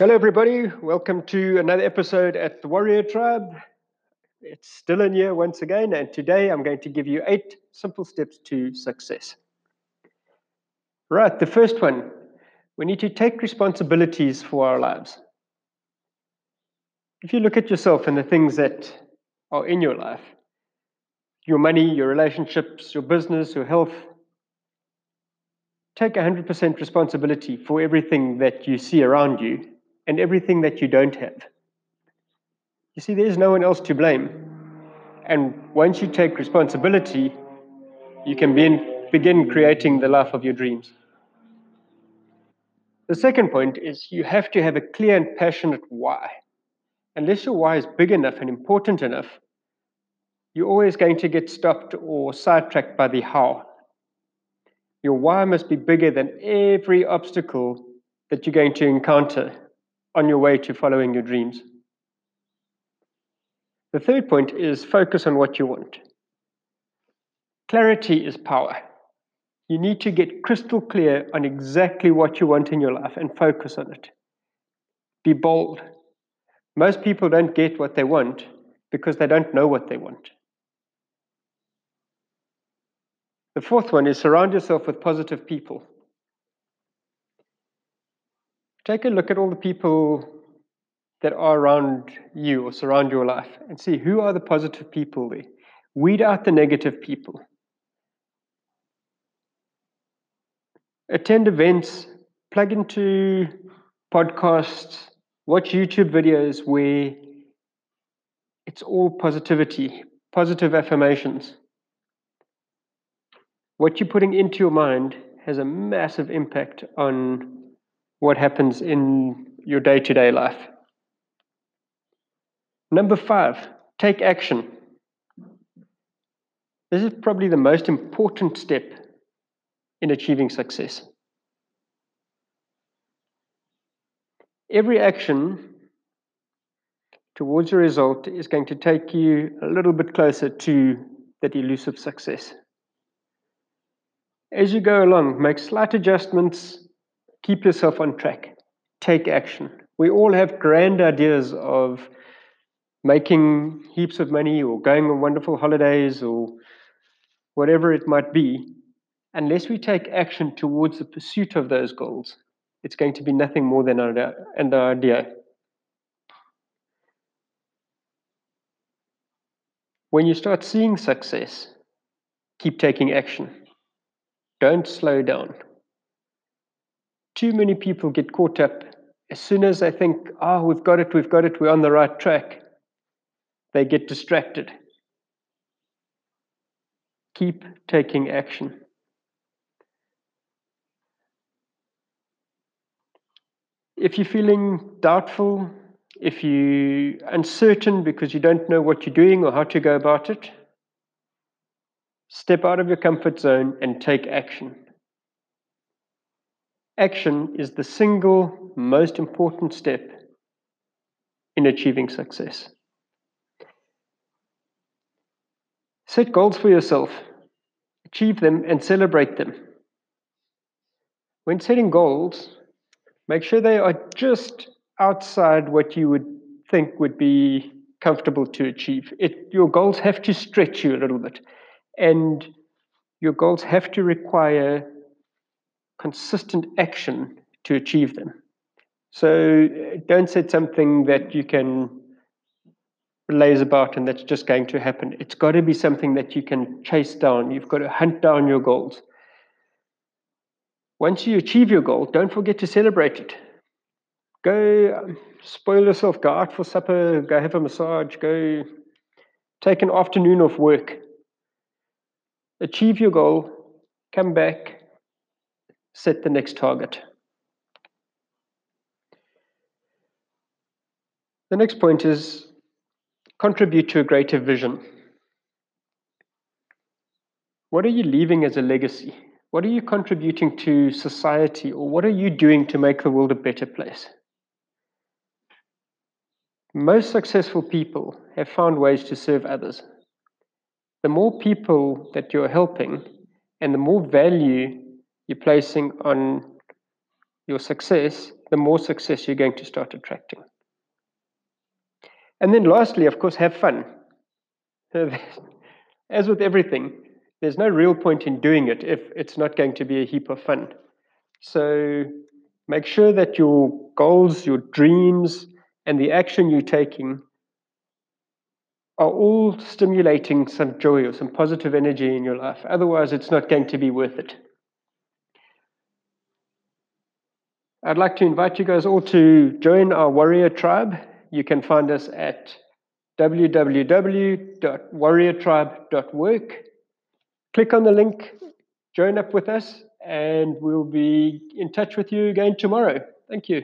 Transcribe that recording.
Hello, everybody. Welcome to another episode at the Warrior Tribe. It's still Dylan here once again, and today I'm going to give you eight simple steps to success. Right, the first one we need to take responsibilities for our lives. If you look at yourself and the things that are in your life, your money, your relationships, your business, your health, take 100% responsibility for everything that you see around you and everything that you don't have. You see, there's no one else to blame. And once you take responsibility, you can begin, begin creating the life of your dreams. The second point is you have to have a clear and passionate why. Unless your why is big enough and important enough, you're always going to get stopped or sidetracked by the how. Your why must be bigger than every obstacle that you're going to encounter on your way to following your dreams. The third point is focus on what you want. Clarity is power. You need to get crystal clear on exactly what you want in your life and focus on it. Be bold. Most people don't get what they want because they don't know what they want. The fourth one is surround yourself with positive people. Take a look at all the people that are around you or surround your life and see who are the positive people there. Weed out the negative people. Attend events, plug into podcasts, watch YouTube videos where it's all positivity, positive affirmations. What you're putting into your mind has a massive impact on what happens in your day to day life. Number five, take action. This is probably the most important step in achieving success. Every action towards your result is going to take you a little bit closer to that elusive success. As you go along, make slight adjustments keep yourself on track, take action. We all have grand ideas of making heaps of money or going on wonderful holidays or whatever it might be. Unless we take action towards the pursuit of those goals, it's going to be nothing more than an idea. When you start seeing success, keep taking action. Don't slow down. Too many people get caught up as soon as they think, oh, we've got it, we've got it, we're on the right track, they get distracted. Keep taking action. If you're feeling doubtful, if you're uncertain because you don't know what you're doing or how to go about it, step out of your comfort zone and take action. Action is the single most important step in achieving success. Set goals for yourself, achieve them, and celebrate them. When setting goals, make sure they are just outside what you would think would be comfortable to achieve. It, your goals have to stretch you a little bit, and your goals have to require consistent action to achieve them. So don't set something that you can laze about and that's just going to happen. It's got to be something that you can chase down. You've got to hunt down your goals. Once you achieve your goal, don't forget to celebrate it. Go um, spoil yourself, go out for supper, go have a massage, go take an afternoon off work. Achieve your goal, come back, set the next target. The next point is contribute to a greater vision. What are you leaving as a legacy? What are you contributing to society, or what are you doing to make the world a better place? Most successful people have found ways to serve others. The more people that you're helping and the more value you're placing on your success, the more success you're going to start attracting. And then lastly, of course, have fun. As with everything, there's no real point in doing it if it's not going to be a heap of fun. So make sure that your goals, your dreams, and the action you're taking are all stimulating some joy or some positive energy in your life. Otherwise, it's not going to be worth it. I'd like to invite you guys all to join our warrior tribe. You can find us at www.warriortribe.work. Click on the link, join up with us, and we'll be in touch with you again tomorrow. Thank you.